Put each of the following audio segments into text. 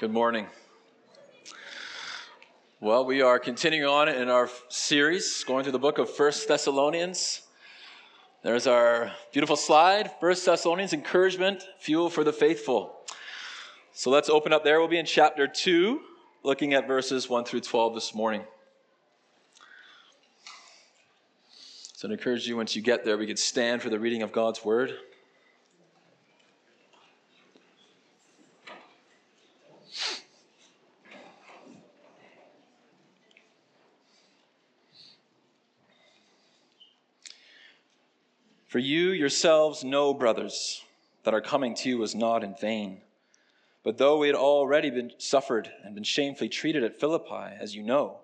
Good morning. Well, we are continuing on in our series, going through the book of First Thessalonians. There's our beautiful slide, First Thessalonians, encouragement, fuel for the faithful. So let's open up there. We'll be in chapter 2, looking at verses 1 through 12 this morning. So I encourage you, once you get there, we could stand for the reading of God's word. For you yourselves know, brothers, that our coming to you was not in vain. But though we had already been suffered and been shamefully treated at Philippi, as you know,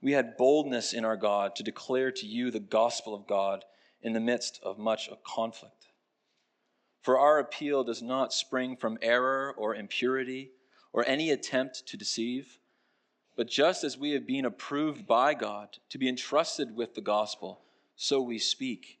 we had boldness in our God to declare to you the gospel of God in the midst of much of conflict. For our appeal does not spring from error or impurity or any attempt to deceive, but just as we have been approved by God to be entrusted with the gospel, so we speak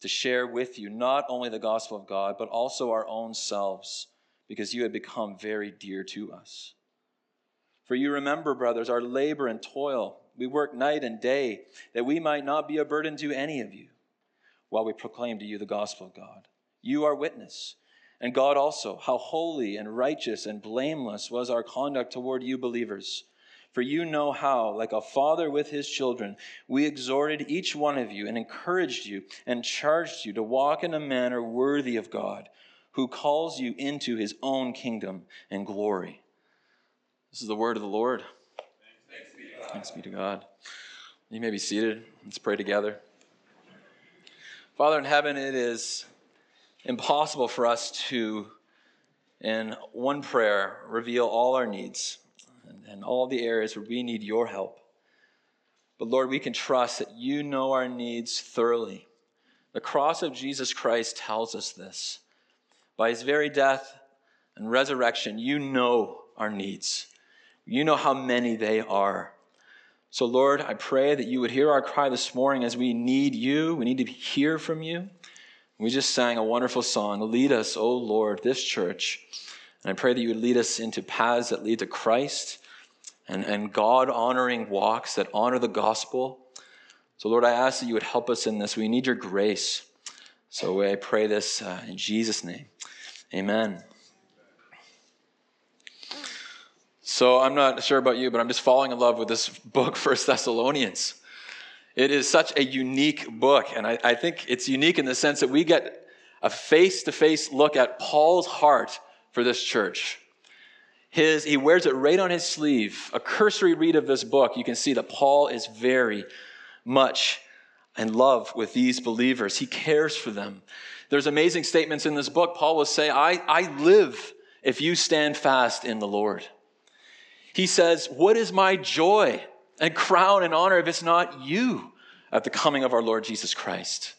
to share with you not only the gospel of God, but also our own selves, because you had become very dear to us. For you remember, brothers, our labor and toil. We work night and day, that we might not be a burden to any of you, while we proclaim to you the gospel of God. You are witness, and God also, how holy and righteous and blameless was our conduct toward you believers. For you know how, like a father with his children, we exhorted each one of you and encouraged you and charged you to walk in a manner worthy of God, who calls you into his own kingdom and glory. This is the word of the Lord. Thanks be to God. Thanks be to God. You may be seated. Let's pray together. Father in heaven, it is impossible for us to, in one prayer, reveal all our needs and, all the areas where we need your help. But Lord, we can trust that you know our needs thoroughly. The cross of Jesus Christ tells us this. By his very death and resurrection, you know our needs. You know how many they are. So, Lord, I pray that you would hear our cry this morning as we need you. We need to hear from you. We just sang a wonderful song Lead us, O Lord, this church. And I pray that you would lead us into paths that lead to Christ and, and God honoring walks that honor the gospel. So, Lord, I ask that you would help us in this. We need your grace. So I pray this uh, in Jesus' name. Amen. So I'm not sure about you, but I'm just falling in love with this book, First Thessalonians. It is such a unique book, and I, I think it's unique in the sense that we get a face to face look at Paul's heart for this church his, he wears it right on his sleeve. A cursory read of this book, you can see that Paul is very much in love with these believers. He cares for them. There's amazing statements in this book. Paul will say, I, I live if you stand fast in the Lord. He says, What is my joy and crown and honor if it's not you at the coming of our Lord Jesus Christ?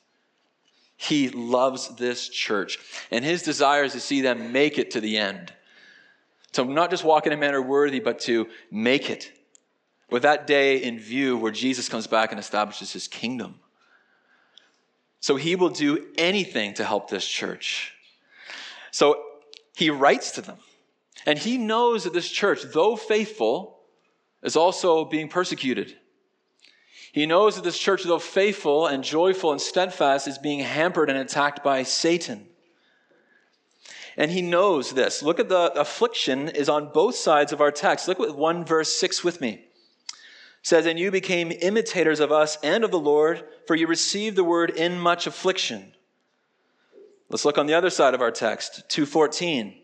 He loves this church, and his desire is to see them make it to the end. To not just walk in a manner worthy, but to make it with that day in view where Jesus comes back and establishes his kingdom. So he will do anything to help this church. So he writes to them. And he knows that this church, though faithful, is also being persecuted. He knows that this church, though faithful and joyful and steadfast, is being hampered and attacked by Satan. And he knows this. Look at the affliction is on both sides of our text. Look at 1 verse 6 with me. It says, And you became imitators of us and of the Lord, for you received the word in much affliction. Let's look on the other side of our text, 214.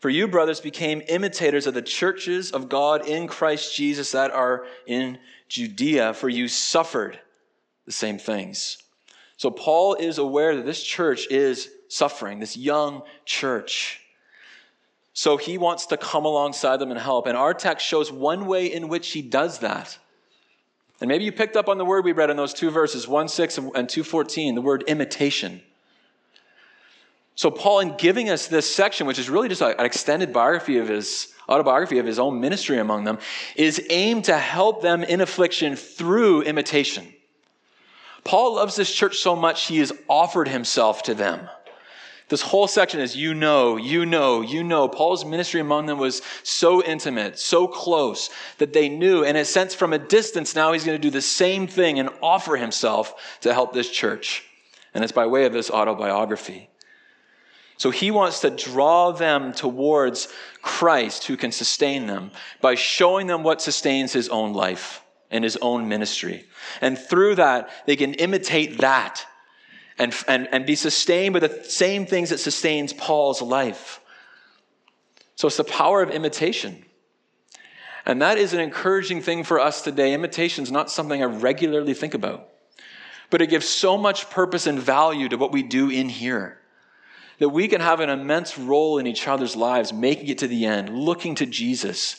For you, brothers, became imitators of the churches of God in Christ Jesus that are in Judea, for you suffered the same things. So Paul is aware that this church is suffering, this young church. So he wants to come alongside them and help. And our text shows one way in which he does that. And maybe you picked up on the word we read in those two verses, 1 6 and 214, the word imitation. So, Paul, in giving us this section, which is really just an extended biography of his autobiography of his own ministry among them, is aimed to help them in affliction through imitation. Paul loves this church so much, he has offered himself to them. This whole section is you know, you know, you know. Paul's ministry among them was so intimate, so close that they knew. In a sense, from a distance, now he's going to do the same thing and offer himself to help this church. And it's by way of this autobiography. So he wants to draw them towards Christ who can sustain them by showing them what sustains his own life and his own ministry. And through that, they can imitate that and, and, and be sustained by the same things that sustains Paul's life. So it's the power of imitation. And that is an encouraging thing for us today. Imitation is not something I regularly think about, but it gives so much purpose and value to what we do in here that we can have an immense role in each other's lives, making it to the end, looking to Jesus.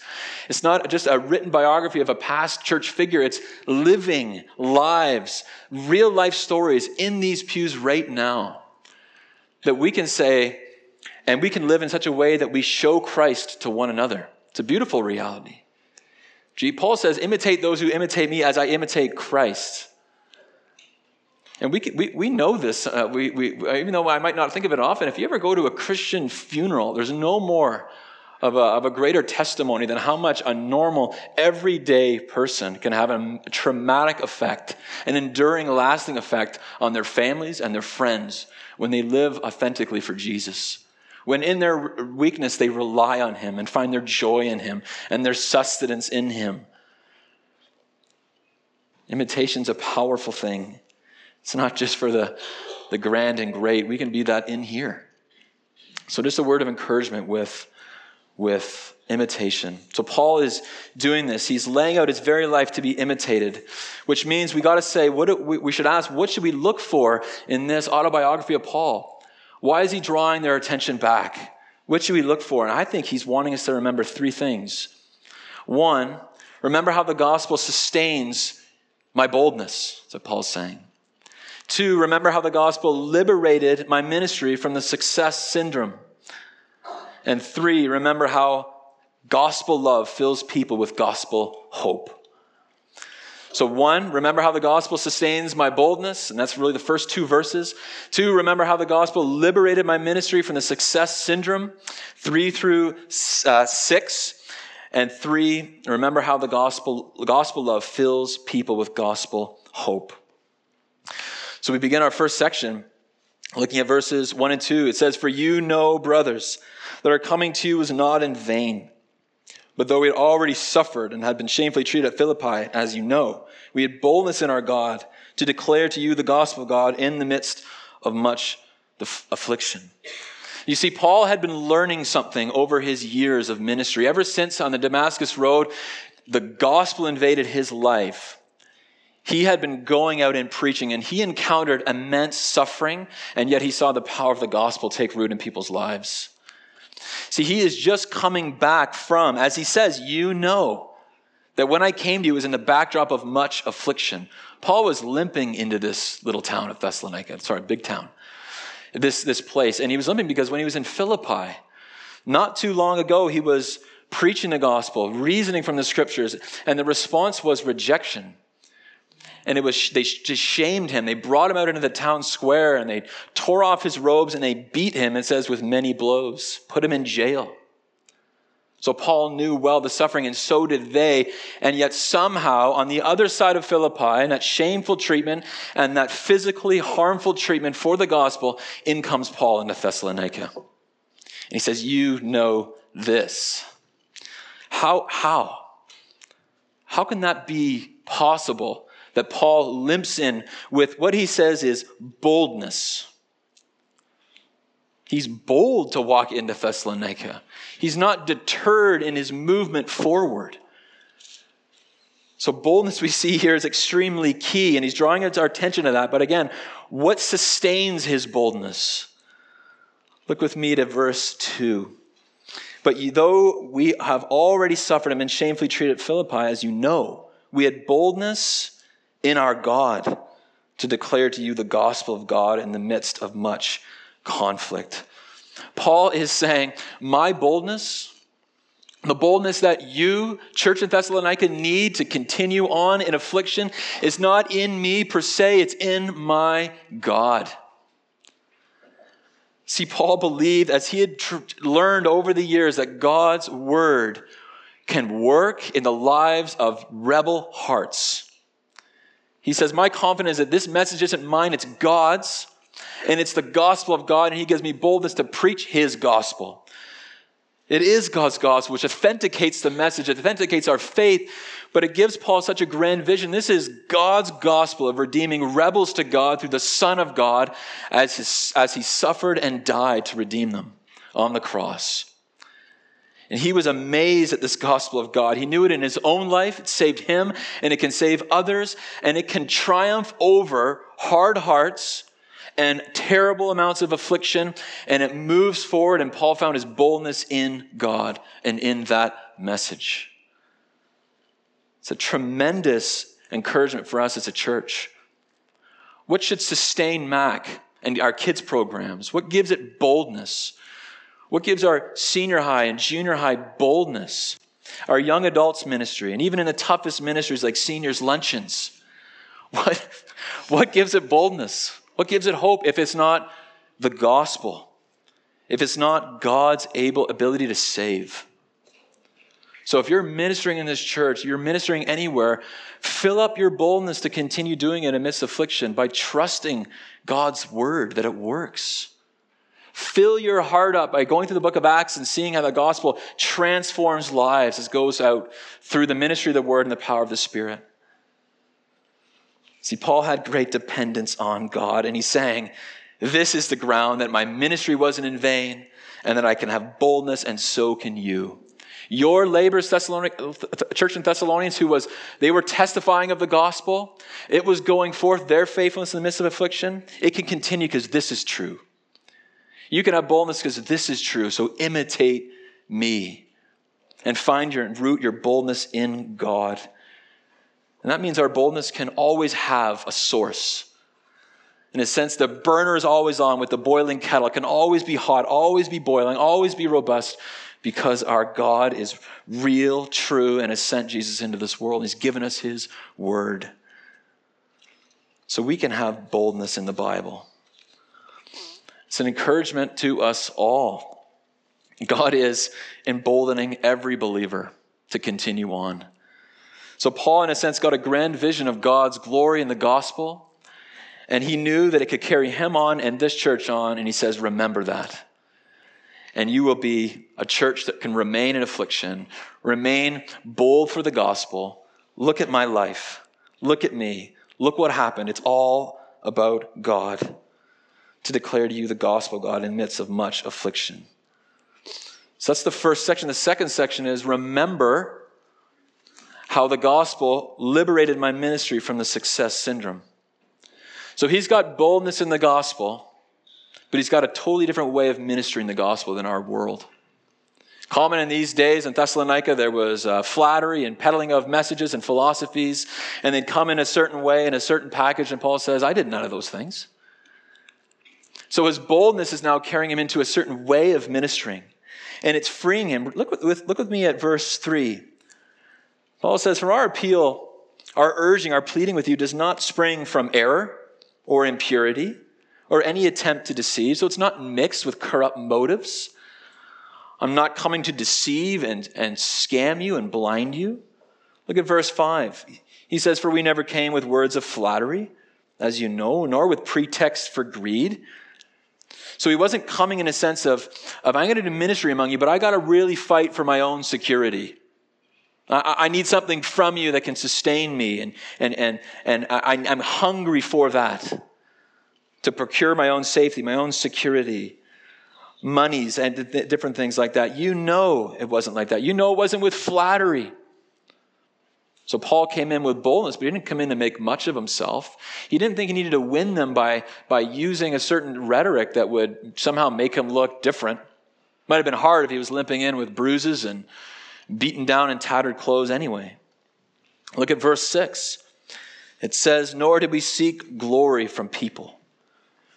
It's not just a written biography of a past church figure, it's living lives, real life stories in these pews right now that we can say, and we can live in such a way that we show Christ to one another. It's a beautiful reality. G. Paul says, imitate those who imitate me as I imitate Christ. And we, we, we know this, uh, we, we, even though I might not think of it often. If you ever go to a Christian funeral, there's no more of a, of a greater testimony than how much a normal, everyday person can have a traumatic effect, an enduring, lasting effect on their families and their friends when they live authentically for Jesus. When in their weakness they rely on Him and find their joy in Him and their sustenance in Him. Imitation's a powerful thing. It's not just for the, the grand and great. We can be that in here. So, just a word of encouragement with, with imitation. So, Paul is doing this. He's laying out his very life to be imitated, which means we got to say, what do, we, we should ask, what should we look for in this autobiography of Paul? Why is he drawing their attention back? What should we look for? And I think he's wanting us to remember three things. One, remember how the gospel sustains my boldness. That's what Paul's saying. Two, remember how the gospel liberated my ministry from the success syndrome. And three, remember how gospel love fills people with gospel hope. So, one, remember how the gospel sustains my boldness, and that's really the first two verses. Two, remember how the gospel liberated my ministry from the success syndrome. Three through uh, six. And three, remember how the gospel, gospel love fills people with gospel hope. So we begin our first section looking at verses 1 and 2. It says, For you know, brothers, that our coming to you was not in vain. But though we had already suffered and had been shamefully treated at Philippi, as you know, we had boldness in our God to declare to you the gospel of God in the midst of much affliction. You see, Paul had been learning something over his years of ministry. Ever since on the Damascus Road, the gospel invaded his life. He had been going out and preaching, and he encountered immense suffering, and yet he saw the power of the gospel take root in people's lives. See, he is just coming back from, as he says, you know that when I came to you, was in the backdrop of much affliction. Paul was limping into this little town of Thessalonica, sorry, big town, this, this place. And he was limping because when he was in Philippi, not too long ago, he was preaching the gospel, reasoning from the scriptures, and the response was rejection and it was they just shamed him. They brought him out into the town square and they tore off his robes and they beat him it says with many blows put him in jail. So paul knew well the suffering and so did they. And yet somehow on the other side of philippi and that shameful treatment and that physically harmful treatment for the gospel in comes paul into thessalonica. And he says you know this. How how? How can that be possible that Paul limps in with what he says is boldness. He's bold to walk into Thessalonica. He's not deterred in his movement forward. So, boldness we see here is extremely key, and he's drawing our attention to that. But again, what sustains his boldness? Look with me to verse 2. But though we have already suffered and been shamefully treated at Philippi, as you know, we had boldness in our God to declare to you the gospel of God in the midst of much conflict. Paul is saying, My boldness, the boldness that you, church in Thessalonica, need to continue on in affliction is not in me per se, it's in my God. See, Paul believed, as he had tr- learned over the years, that God's word can work in the lives of rebel hearts. He says, My confidence that this message isn't mine, it's God's, and it's the gospel of God, and He gives me boldness to preach His gospel. It is God's gospel, which authenticates the message, it authenticates our faith, but it gives Paul such a grand vision. This is God's gospel of redeeming rebels to God through the Son of God as, his, as he suffered and died to redeem them on the cross. And he was amazed at this gospel of God. He knew it in his own life. It saved him and it can save others and it can triumph over hard hearts and terrible amounts of affliction. And it moves forward. And Paul found his boldness in God and in that message. It's a tremendous encouragement for us as a church. What should sustain MAC and our kids' programs? What gives it boldness? What gives our senior high and junior high boldness? Our young adults ministry, and even in the toughest ministries like seniors' luncheons. What, what gives it boldness? What gives it hope if it's not the gospel? If it's not God's able ability to save? So if you're ministering in this church, you're ministering anywhere, fill up your boldness to continue doing it amidst affliction by trusting God's word that it works. Fill your heart up by going through the book of Acts and seeing how the gospel transforms lives as goes out through the ministry of the word and the power of the Spirit. See, Paul had great dependence on God, and he's saying, This is the ground that my ministry wasn't in vain, and that I can have boldness, and so can you. Your labors, church in Thessalonians, who was, they were testifying of the gospel. It was going forth their faithfulness in the midst of affliction. It can continue because this is true. You can have boldness because this is true. So imitate me and find your root your boldness in God. And that means our boldness can always have a source. In a sense, the burner is always on with the boiling kettle. Can always be hot, always be boiling, always be robust because our God is real, true, and has sent Jesus into this world. He's given us His word. So we can have boldness in the Bible. It's an encouragement to us all. God is emboldening every believer to continue on. So, Paul, in a sense, got a grand vision of God's glory in the gospel, and he knew that it could carry him on and this church on, and he says, Remember that and you will be a church that can remain in affliction, remain bold for the gospel. Look at my life. Look at me. Look what happened. It's all about God to declare to you the gospel, God, in the midst of much affliction. So that's the first section. The second section is remember how the gospel liberated my ministry from the success syndrome. So he's got boldness in the gospel but he's got a totally different way of ministering the gospel than our world. Common in these days in Thessalonica, there was uh, flattery and peddling of messages and philosophies, and they'd come in a certain way in a certain package, and Paul says, I did none of those things. So his boldness is now carrying him into a certain way of ministering, and it's freeing him. Look with, look with me at verse 3. Paul says, From our appeal, our urging, our pleading with you does not spring from error or impurity or any attempt to deceive. So it's not mixed with corrupt motives. I'm not coming to deceive and, and scam you and blind you. Look at verse 5. He says, For we never came with words of flattery, as you know, nor with pretext for greed. So he wasn't coming in a sense of, of I'm going to do ministry among you, but I got to really fight for my own security. I, I, need something from you that can sustain me, and, and, and, and I, I'm hungry for that to procure my own safety, my own security, monies, and th- different things like that. You know it wasn't like that. You know it wasn't with flattery. So Paul came in with boldness, but he didn't come in to make much of himself. He didn't think he needed to win them by, by using a certain rhetoric that would somehow make him look different. Might have been hard if he was limping in with bruises and beaten down and tattered clothes anyway. Look at verse 6. It says, Nor did we seek glory from people,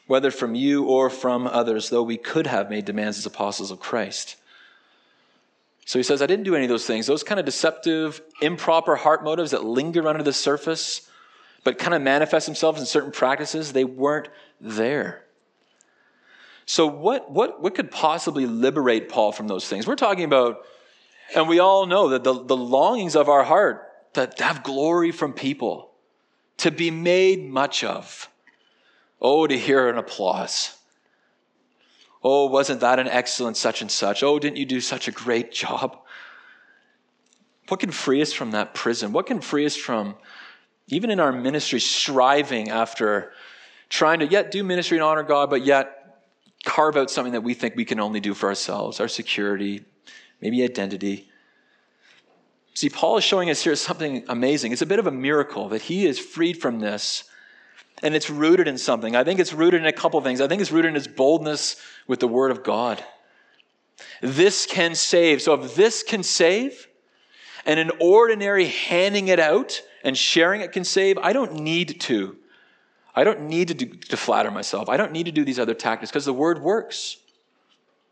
whether from you or from others, though we could have made demands as apostles of Christ. So he says, I didn't do any of those things. Those kind of deceptive, improper heart motives that linger under the surface, but kind of manifest themselves in certain practices, they weren't there. So, what, what, what could possibly liberate Paul from those things? We're talking about, and we all know that the, the longings of our heart to have glory from people, to be made much of. Oh, to hear an applause. Oh, wasn't that an excellent such and such? Oh, didn't you do such a great job? What can free us from that prison? What can free us from, even in our ministry, striving after trying to yet do ministry and honor God, but yet carve out something that we think we can only do for ourselves, our security, maybe identity? See, Paul is showing us here something amazing. It's a bit of a miracle that he is freed from this. And it's rooted in something. I think it's rooted in a couple things. I think it's rooted in his boldness with the word of God. This can save. So if this can save, and an ordinary handing it out and sharing it can save, I don't need to. I don't need to, do, to flatter myself. I don't need to do these other tactics because the word works.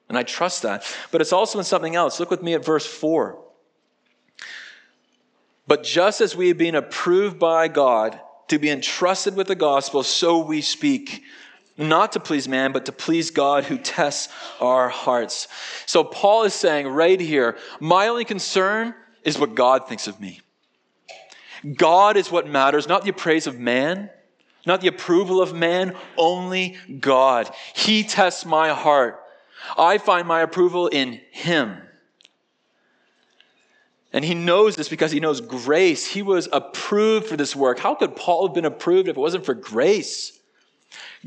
And I trust that. But it's also in something else. Look with me at verse 4. But just as we have been approved by God to be entrusted with the gospel, so we speak, not to please man, but to please God who tests our hearts. So Paul is saying right here, my only concern is what God thinks of me. God is what matters, not the praise of man, not the approval of man, only God. He tests my heart. I find my approval in Him. And he knows this because he knows grace. He was approved for this work. How could Paul have been approved if it wasn't for grace?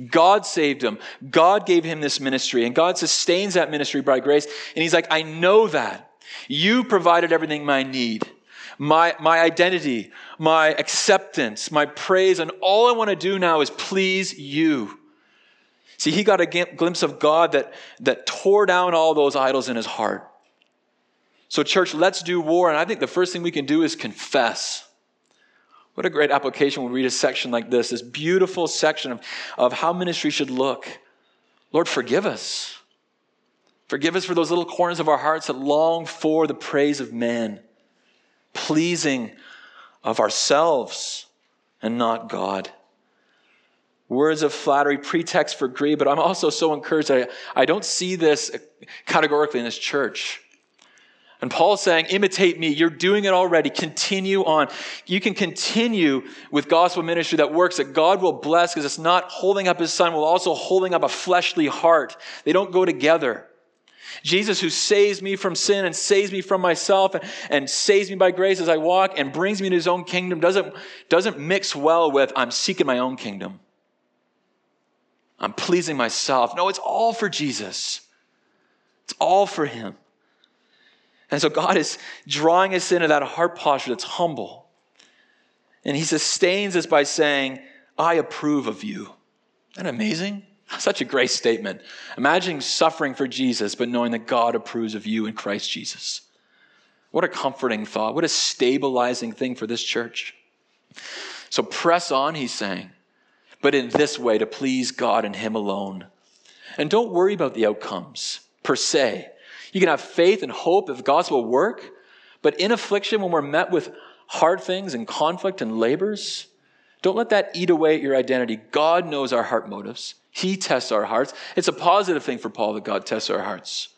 God saved him. God gave him this ministry, and God sustains that ministry by grace. And he's like, I know that. You provided everything I need my, my identity, my acceptance, my praise, and all I want to do now is please you. See, he got a glimpse of God that, that tore down all those idols in his heart. So, church, let's do war. And I think the first thing we can do is confess. What a great application when we read a section like this, this beautiful section of, of how ministry should look. Lord, forgive us. Forgive us for those little corners of our hearts that long for the praise of man, pleasing of ourselves and not God. Words of flattery, pretext for greed, but I'm also so encouraged I, I don't see this categorically in this church. And Paul's saying, imitate me. You're doing it already. Continue on. You can continue with gospel ministry that works, that God will bless because it's not holding up his son, while also holding up a fleshly heart. They don't go together. Jesus, who saves me from sin and saves me from myself and, and saves me by grace as I walk and brings me to his own kingdom, doesn't, doesn't mix well with I'm seeking my own kingdom. I'm pleasing myself. No, it's all for Jesus. It's all for him. And so God is drawing us into that heart posture that's humble. And He sustains us by saying, I approve of you. Isn't that amazing? Such a great statement. Imagine suffering for Jesus, but knowing that God approves of you in Christ Jesus. What a comforting thought. What a stabilizing thing for this church. So press on, he's saying, but in this way to please God and Him alone. And don't worry about the outcomes per se. You can have faith and hope the gospel will work, but in affliction, when we're met with hard things and conflict and labors, don't let that eat away at your identity. God knows our heart motives. He tests our hearts. It's a positive thing for Paul that God tests our hearts.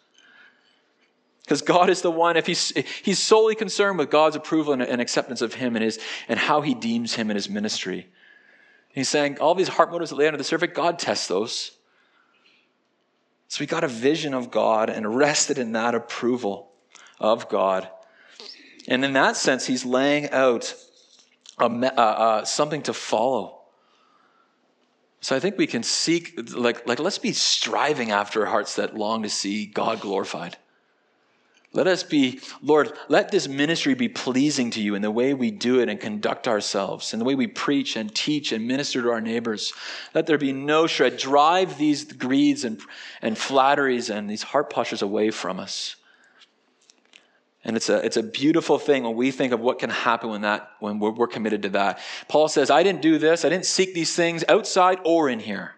Because God is the one, if he's, he's solely concerned with God's approval and, and acceptance of him and, his, and how he deems him in his ministry. He's saying all these heart motives that lay under the surface, God tests those. So we got a vision of God and rested in that approval of God. And in that sense, he's laying out a, uh, uh, something to follow. So I think we can seek, like, like, let's be striving after hearts that long to see God glorified. Let us be, Lord, let this ministry be pleasing to you in the way we do it and conduct ourselves, in the way we preach and teach and minister to our neighbors. Let there be no shred. Drive these greeds and, and flatteries and these heart postures away from us. And it's a, it's a beautiful thing when we think of what can happen when, that, when we're, we're committed to that. Paul says, I didn't do this, I didn't seek these things outside or in here.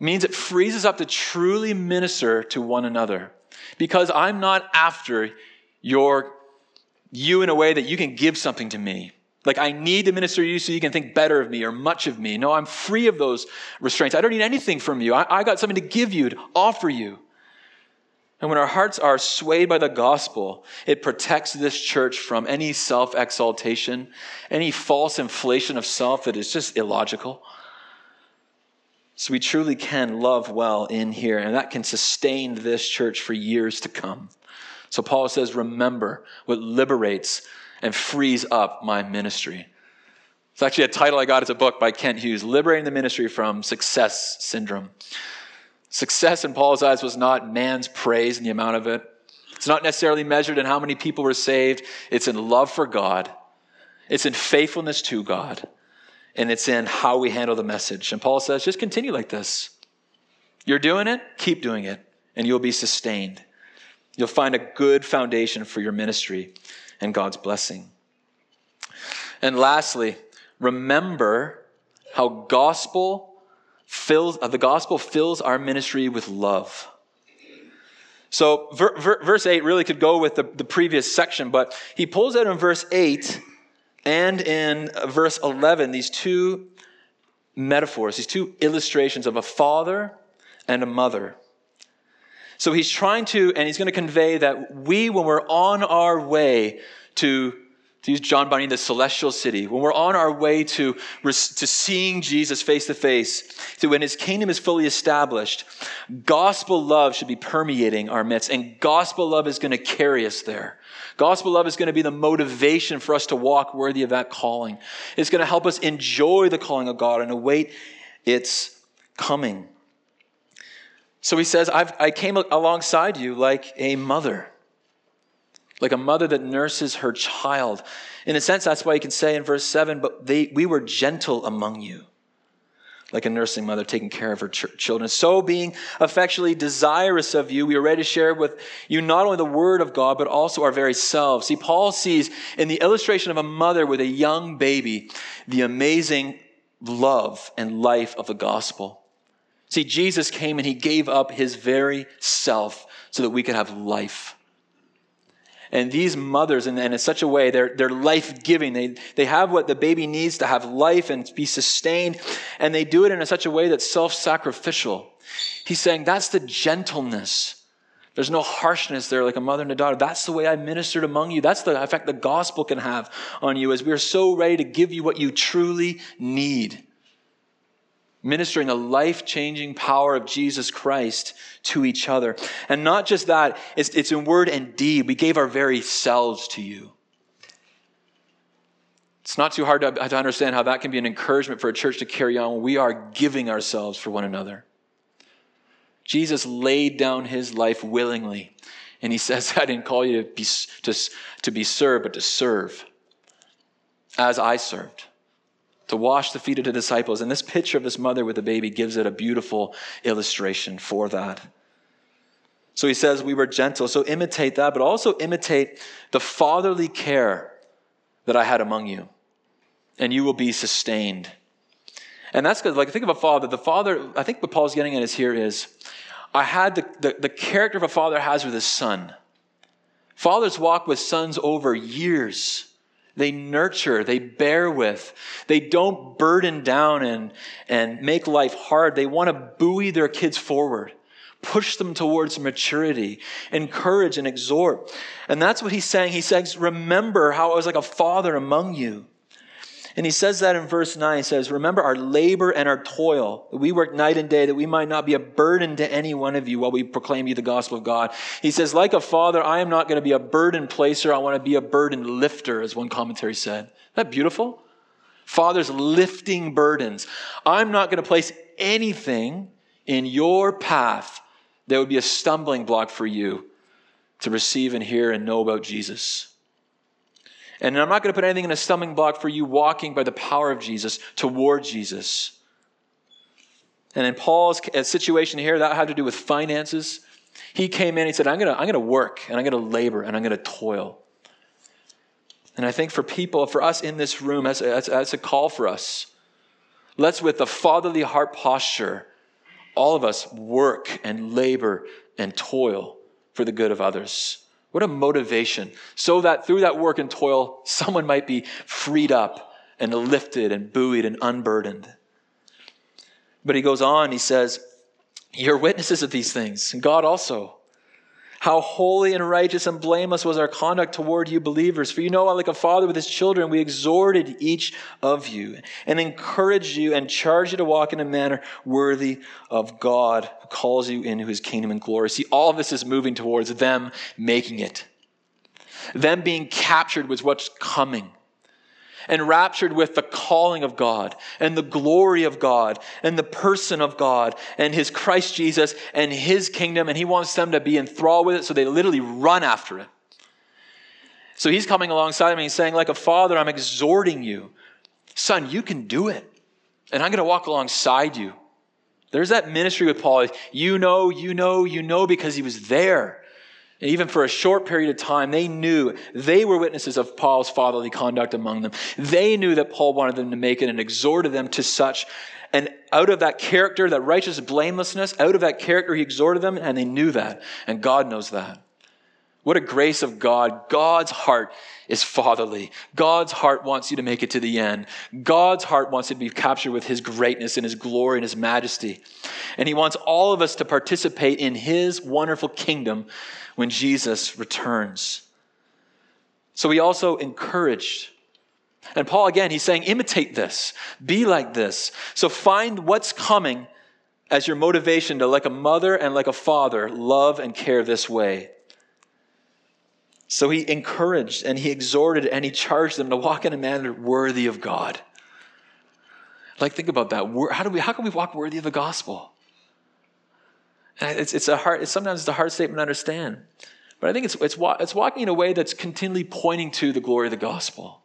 It means it frees us up to truly minister to one another because I'm not after your you in a way that you can give something to me. Like, I need to minister to you so you can think better of me or much of me. No, I'm free of those restraints. I don't need anything from you. I, I got something to give you, to offer you. And when our hearts are swayed by the gospel, it protects this church from any self exaltation, any false inflation of self that is just illogical. So we truly can love well in here, and that can sustain this church for years to come. So Paul says, Remember what liberates and frees up my ministry. It's actually a title I got as a book by Kent Hughes Liberating the Ministry from Success Syndrome. Success in Paul's eyes was not man's praise and the amount of it. It's not necessarily measured in how many people were saved. It's in love for God. It's in faithfulness to God and it's in how we handle the message. And Paul says, just continue like this. You're doing it, keep doing it, and you'll be sustained. You'll find a good foundation for your ministry and God's blessing. And lastly, remember how gospel fills uh, the gospel fills our ministry with love. So ver, ver, verse 8 really could go with the, the previous section, but he pulls out in verse 8 and in verse 11, these two metaphors, these two illustrations of a father and a mother. So he's trying to, and he's going to convey that we, when we're on our way to, to use John Bunyan, the celestial city, when we're on our way to, to seeing Jesus face to face, so when his kingdom is fully established, gospel love should be permeating our midst, and gospel love is going to carry us there. Gospel love is going to be the motivation for us to walk worthy of that calling. It's going to help us enjoy the calling of God and await its coming. So he says, i came alongside you like a mother, like a mother that nurses her child. In a sense, that's why you can say in verse 7, but they, we were gentle among you like a nursing mother taking care of her ch- children. So, being affectionately desirous of you, we are ready to share with you not only the word of God, but also our very selves. See, Paul sees in the illustration of a mother with a young baby the amazing love and life of the gospel. See, Jesus came and he gave up his very self so that we could have life. And these mothers, and, in such a way, they're, they're life giving. They, they have what the baby needs to have life and be sustained, and they do it in such a way that's self sacrificial. He's saying that's the gentleness. There's no harshness there like a mother and a daughter. That's the way I ministered among you. That's the effect the gospel can have on you as we are so ready to give you what you truly need ministering the life changing power of Jesus Christ to each other. And not just that, it's, it's in word and deed. We gave our very selves to you. It's not too hard to, to understand how that can be an encouragement for a church to carry on when we are giving ourselves for one another. Jesus laid down his life willingly. And he says, I didn't call you to be, to, to be served, but to serve as I served to wash the feet of the disciples. And this picture of this mother with the baby gives it a beautiful illustration for that. So he says, We were gentle. So imitate that, but also imitate the fatherly care that I had among you, and you will be sustained. And that's because, like, think of a father. The father, I think what Paul's getting at is here is, I had the, the, the character of a father has with his son. Fathers walk with sons over years. They nurture, they bear with. They don't burden down and, and make life hard. They want to buoy their kids forward, push them towards maturity, encourage and exhort. And that's what he's saying. He says, Remember how I was like a father among you. And he says that in verse 9. He says, Remember our labor and our toil. We work night and day that we might not be a burden to any one of you while we proclaim you the gospel of God. He says, Like a father, I am not going to be a burden placer. I want to be a burden lifter, as one commentary said. Isn't that beautiful? Fathers lifting burdens. I'm not going to place anything in your path that would be a stumbling block for you to receive and hear and know about Jesus. And I'm not going to put anything in a stumbling block for you walking by the power of Jesus toward Jesus. And in Paul's uh, situation here, that had to do with finances. He came in, he said, I'm going to, I'm going to work and I'm going to labor and I'm going to toil. And I think for people, for us in this room, as, as a call for us, let's with a fatherly heart posture, all of us work and labor and toil for the good of others. What a motivation. So that through that work and toil, someone might be freed up and lifted and buoyed and unburdened. But he goes on, he says, You're witnesses of these things, and God also. How holy and righteous and blameless was our conduct toward you believers. For you know, like a father with his children, we exhorted each of you and encouraged you and charged you to walk in a manner worthy of God who calls you into his kingdom and glory. See, all of this is moving towards them making it, them being captured with what's coming enraptured with the calling of God and the glory of God and the person of God and his Christ Jesus and his kingdom. And he wants them to be enthralled with it so they literally run after it. So he's coming alongside me and he's saying, like a father, I'm exhorting you. Son, you can do it. And I'm going to walk alongside you. There's that ministry with Paul. You know, you know, you know, because he was there. And even for a short period of time, they knew they were witnesses of Paul's fatherly conduct among them. They knew that Paul wanted them to make it and exhorted them to such. And out of that character, that righteous blamelessness, out of that character, he exhorted them, and they knew that. And God knows that. What a grace of God. God's heart is fatherly. God's heart wants you to make it to the end. God's heart wants you to be captured with his greatness and his glory and his majesty. And he wants all of us to participate in his wonderful kingdom when Jesus returns. So he also encouraged. And Paul, again, he's saying, imitate this, be like this. So find what's coming as your motivation to, like a mother and like a father, love and care this way. So he encouraged and he exhorted and he charged them to walk in a manner worthy of God. Like, think about that. How, do we, how can we walk worthy of the gospel? It's, it's a hard, it's, sometimes it's a hard statement to understand. But I think it's, it's, it's walking in a way that's continually pointing to the glory of the gospel.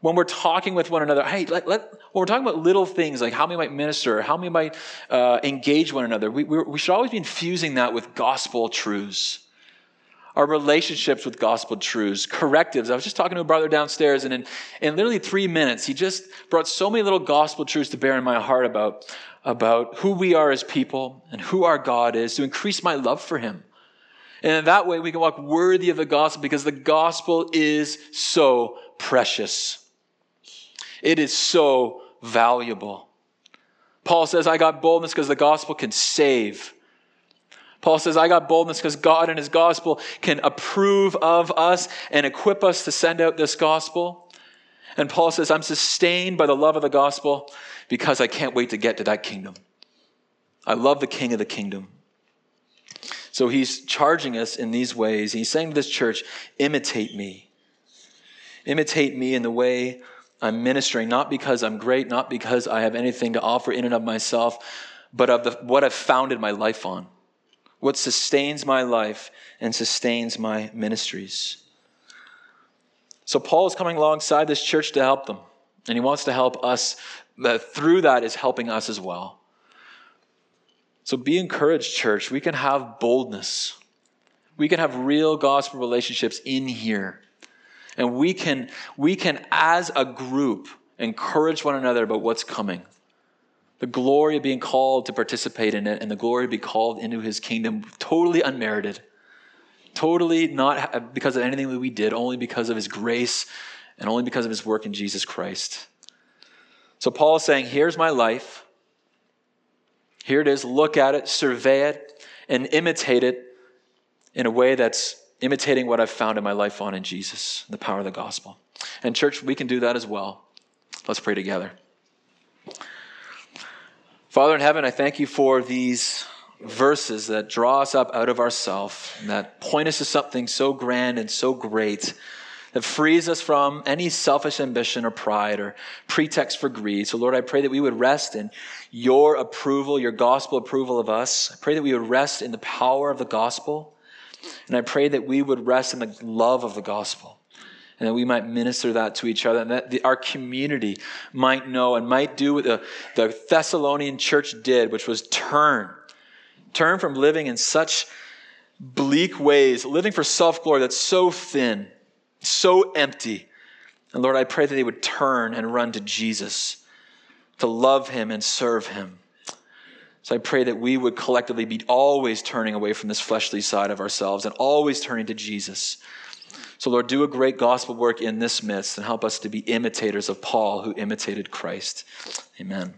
When we're talking with one another, hey, let, let, when we're talking about little things like how we might minister, how we might uh, engage one another, we, we should always be infusing that with gospel truths our relationships with gospel truths, correctives. I was just talking to a brother downstairs, and in, in literally three minutes, he just brought so many little gospel truths to bear in my heart about about who we are as people and who our God is to increase my love for Him. And in that way, we can walk worthy of the gospel because the gospel is so precious. It is so valuable. Paul says, I got boldness because the gospel can save. Paul says, I got boldness because God and his gospel can approve of us and equip us to send out this gospel. And Paul says, I'm sustained by the love of the gospel because I can't wait to get to that kingdom. I love the king of the kingdom. So he's charging us in these ways. He's saying to this church, imitate me. Imitate me in the way I'm ministering, not because I'm great, not because I have anything to offer in and of myself, but of the, what I've founded my life on, what sustains my life and sustains my ministries. So Paul is coming alongside this church to help them, and he wants to help us through that is helping us as well. So be encouraged, church. We can have boldness. We can have real gospel relationships in here. And we can, we can, as a group, encourage one another about what's coming. The glory of being called to participate in it and the glory to be called into his kingdom, totally unmerited. Totally not because of anything that we did, only because of his grace and only because of his work in Jesus Christ. So Paul is saying, Here's my life. Here it is. Look at it, survey it, and imitate it in a way that's imitating what I've found in my life on in Jesus, the power of the gospel. And, church, we can do that as well. Let's pray together. Father in heaven, I thank you for these verses that draw us up out of ourself, that point us to something so grand and so great that frees us from any selfish ambition or pride or pretext for greed. So, Lord, I pray that we would rest in your approval, your gospel approval of us. I pray that we would rest in the power of the gospel. And I pray that we would rest in the love of the gospel and that we might minister that to each other, and that the, our community might know and might do what the, the Thessalonian church did, which was turn. Turn from living in such bleak ways, living for self glory that's so thin, so empty. And Lord, I pray that they would turn and run to Jesus, to love him and serve him. So I pray that we would collectively be always turning away from this fleshly side of ourselves and always turning to Jesus. So, Lord, do a great gospel work in this midst and help us to be imitators of Paul who imitated Christ. Amen.